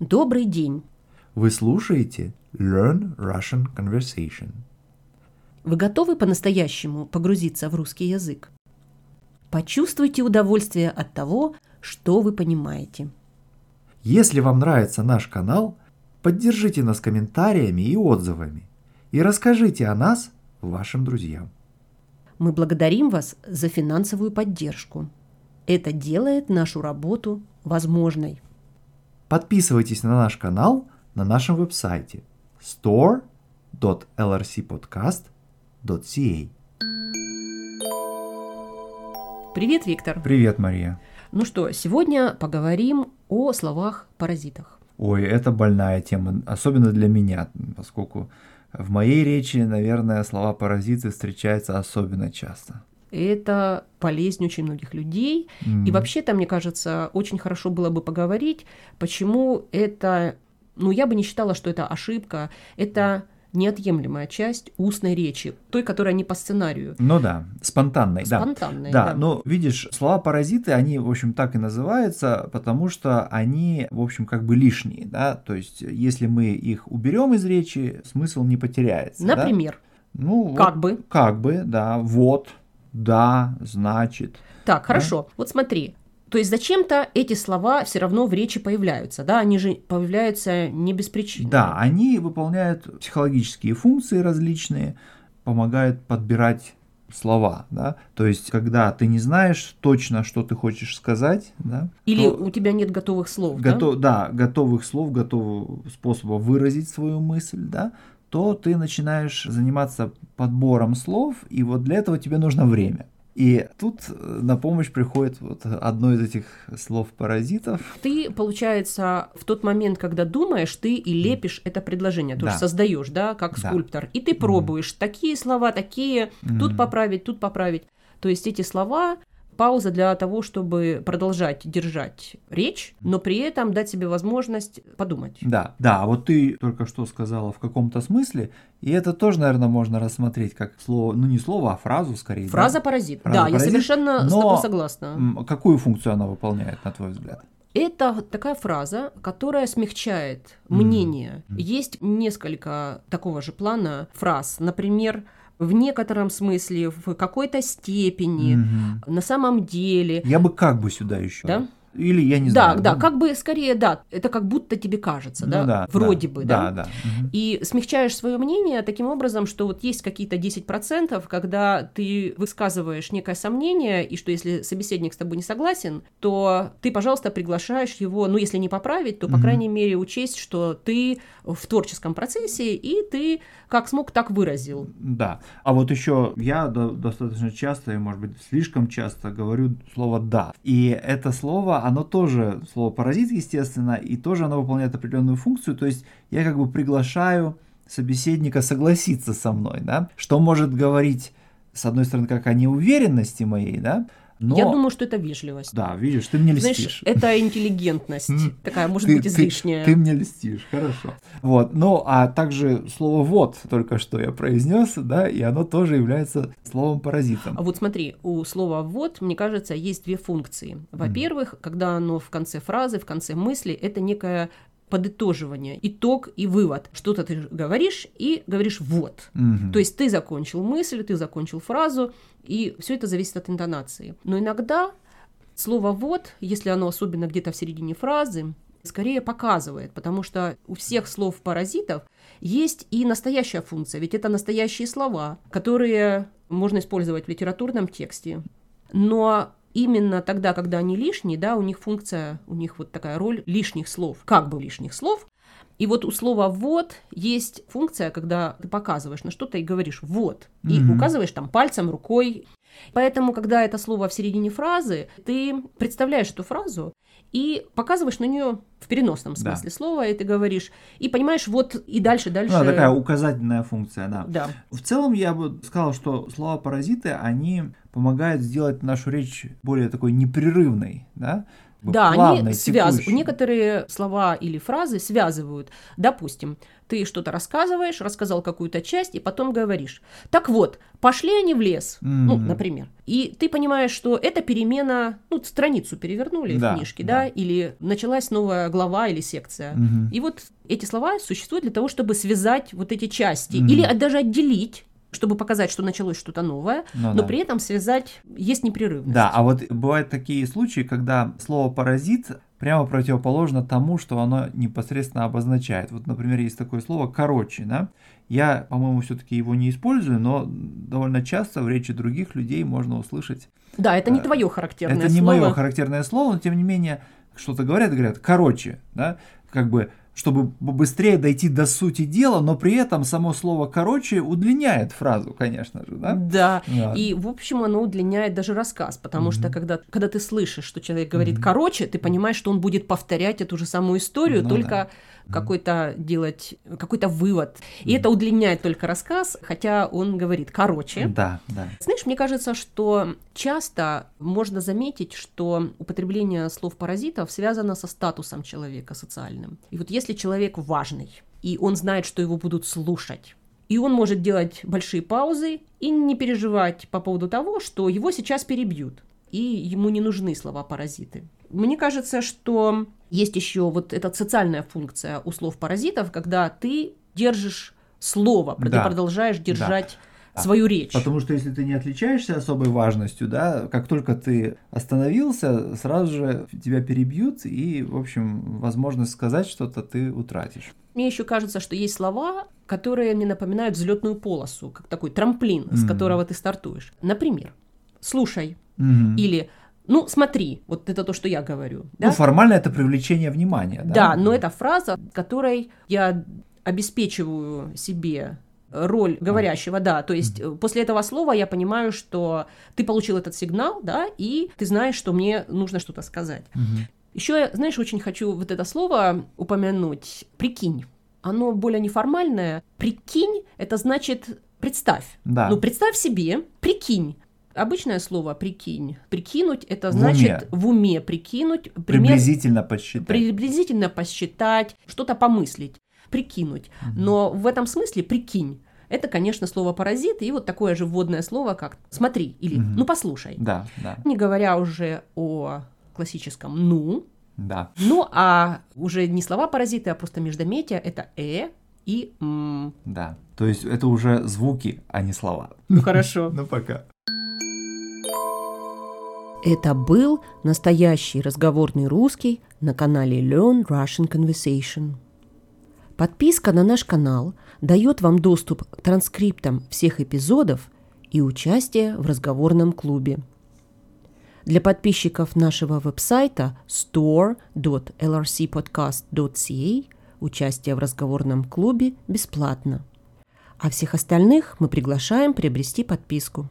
Добрый день. Вы слушаете Learn Russian Conversation. Вы готовы по-настоящему погрузиться в русский язык? Почувствуйте удовольствие от того, что вы понимаете. Если вам нравится наш канал, поддержите нас комментариями и отзывами и расскажите о нас вашим друзьям. Мы благодарим вас за финансовую поддержку. Это делает нашу работу возможной. Подписывайтесь на наш канал на нашем веб-сайте store.lrcpodcast.ca. Привет, Виктор. Привет, Мария. Ну что, сегодня поговорим о словах-паразитах. Ой, это больная тема, особенно для меня, поскольку в моей речи, наверное, слова паразиты встречаются особенно часто. Это болезнь очень многих людей. Mm. И вообще-то, мне кажется, очень хорошо было бы поговорить, почему это, ну, я бы не считала, что это ошибка, это неотъемлемая часть устной речи, той, которая не по сценарию. Ну да, спонтанной. Спонтанной, да. да. Да, но видишь, слова паразиты, они, в общем, так и называются, потому что они, в общем, как бы лишние, да, то есть если мы их уберем из речи, смысл не потеряется. Например? Да? Ну, как вот, бы. Как бы, да, вот, да, значит. Так, хорошо. Вот смотри, то есть зачем-то эти слова все равно в речи появляются, да, они же появляются не без причины. Да, они выполняют психологические функции различные, помогают подбирать слова, да, то есть когда ты не знаешь точно, что ты хочешь сказать, да, или у тебя нет готовых слов, готов, да? да, готовых слов, готового способа выразить свою мысль, да, то ты начинаешь заниматься подбором слов, и вот для этого тебе нужно время. И тут э, на помощь приходит вот одно из этих слов паразитов. Ты, получается, в тот момент, когда думаешь, ты и лепишь это предложение, то да. есть создаешь, да, как да. скульптор, и ты пробуешь mm. такие слова, такие, mm. тут поправить, тут поправить. То есть эти слова пауза для того, чтобы продолжать держать речь, но при этом дать себе возможность подумать. Да, да, вот ты только что сказала в каком-то смысле, и это тоже, наверное, можно рассмотреть как слово, ну не слово, а фразу скорее. Фраза паразит. Фраза да, я совершенно но с тобой согласна. Какую функцию она выполняет, на твой взгляд? Это такая фраза, которая смягчает мнение. Mm-hmm. Есть несколько такого же плана фраз. Например, в некотором смысле, в какой-то степени, угу. на самом деле. Я бы как бы сюда еще. Да? Или я не да, знаю. Да, да, как бы скорее, да, это как будто тебе кажется, ну, да, да, вроде да, бы, да. да. да. Угу. И смягчаешь свое мнение таким образом, что вот есть какие-то 10%, когда ты высказываешь некое сомнение, и что если собеседник с тобой не согласен, то ты, пожалуйста, приглашаешь его, ну, если не поправить, то, по угу. крайней мере, учесть, что ты в творческом процессе, и ты как смог, так выразил. Да. А вот еще я достаточно часто, и, может быть, слишком часто говорю слово «да». И это слово, оно тоже слово паразит, естественно, и тоже оно выполняет определенную функцию. То есть я как бы приглашаю собеседника согласиться со мной, да, что может говорить с одной стороны, как о неуверенности моей, да, но... Я думаю, что это вежливость. Да, видишь, ты мне льстишь. Знаешь, это интеллигентность такая, может быть, излишняя. Ты, ты мне льстишь, хорошо. Вот, ну, а также слово «вот» только что я произнес, да, и оно тоже является словом-паразитом. А вот смотри, у слова «вот», мне кажется, есть две функции. Во-первых, mm. когда оно в конце фразы, в конце мысли, это некая подытоживание, итог и вывод. Что-то ты говоришь и говоришь вот. Угу. То есть ты закончил мысль, ты закончил фразу, и все это зависит от интонации. Но иногда слово вот, если оно особенно где-то в середине фразы, скорее показывает, потому что у всех слов паразитов есть и настоящая функция, ведь это настоящие слова, которые можно использовать в литературном тексте. Но именно тогда, когда они лишние, да, у них функция, у них вот такая роль лишних слов, как бы лишних слов. И вот у слова «вот» есть функция, когда ты показываешь на что-то и говоришь «вот», и mm-hmm. указываешь там пальцем, рукой. Поэтому, когда это слово в середине фразы, ты представляешь эту фразу и показываешь на нее в переносном смысле да. слова, и ты говоришь, и понимаешь, вот и дальше, дальше. Ну, такая указательная функция, да. Да. В целом я бы сказал, что слова-паразиты, они помогают сделать нашу речь более такой непрерывной, да, бы Да, плавный, они связывают. Некоторые слова или фразы связывают. Допустим, ты что-то рассказываешь, рассказал какую-то часть, и потом говоришь. Так вот, пошли они в лес, ну, Мгм. например. И ты понимаешь, что это перемена, ну, страницу перевернули Да, в книжке, да. да, или началась новая глава или секция. Мгм. И вот эти слова существуют для того, чтобы связать вот эти части, Мгм. или даже отделить, чтобы показать, что началось что-то новое, Ну но да. при этом связать есть непрерывность. Да, а вот бывают такие случаи, когда слово паразит прямо противоположно тому, что оно непосредственно обозначает. Вот, например, есть такое слово короче, да? Я, по-моему, все-таки его не использую, но довольно часто в речи других людей можно услышать. Да, это не Э, твое характерное Это не слово. мое характерное слово, но тем не менее что-то говорят, говорят короче, да? Как бы чтобы быстрее дойти до сути дела, но при этом само слово короче удлиняет фразу, конечно же, да? Да. Да. И, в общем, оно удлиняет даже рассказ, потому что Мгм. когда, когда ты слышишь, что человек говорит Мгм. короче, ты понимаешь, что он будет повторять эту же самую историю, Ну только да. какой-то делать, какой-то вывод. И Мгм. это удлиняет только рассказ, хотя он говорит короче. Да, да. Знаешь, мне кажется, что часто можно заметить, что употребление слов-паразитов связано со статусом человека социальным. И вот если человек важный, и он знает, что его будут слушать, и он может делать большие паузы и не переживать по поводу того, что его сейчас перебьют, и ему не нужны слова-паразиты. Мне кажется, что есть еще вот эта социальная функция у слов-паразитов, когда ты держишь слово, ты Да. продолжаешь держать Да. Свою речь. Потому что если ты не отличаешься особой важностью, да, как только ты остановился, сразу же тебя перебьют, и, в общем, возможность сказать что-то ты утратишь. Мне еще кажется, что есть слова, которые мне напоминают взлетную полосу, как такой трамплин, с Мгм. которого ты стартуешь. Например, слушай Мгм. или ну смотри, вот это то, что я говорю. Да, Ну, формально это привлечение внимания, да? да но это фраза, которой я обеспечиваю себе роль говорящего, да, то есть э, после этого слова я понимаю, что ты получил этот сигнал, да, и ты знаешь, что мне нужно что-то сказать. Мгм. Еще знаешь, очень хочу вот это слово упомянуть. Прикинь. Оно более неформальное. Прикинь – это значит представь. Да. Ну, представь себе, прикинь. Обычное слово «прикинь». Прикинуть – это В значит в уме, прикинуть. пример- Приблизительно подсчитать. приблизительно посчитать, что-то помыслить, прикинуть. Но в этом смысле «прикинь» – это, конечно, слово «паразит» и вот такое же вводное слово, как «смотри» или. «ну, послушай». Да, да, Не говоря уже о классическом «ну», да. ну, а уже не слова-паразиты, а просто междометия – это «э» и «м». Да. То есть это уже звуки, а не слова. Ну, хорошо. Ну, пока. Это был настоящий разговорный русский на канале Learn Russian Conversation. Подписка на наш канал дает вам доступ к транскриптам всех эпизодов и участие в разговорном клубе. Для подписчиков нашего веб-сайта store.lrcpodcast.ca участие в разговорном клубе бесплатно. А всех остальных мы приглашаем приобрести подписку.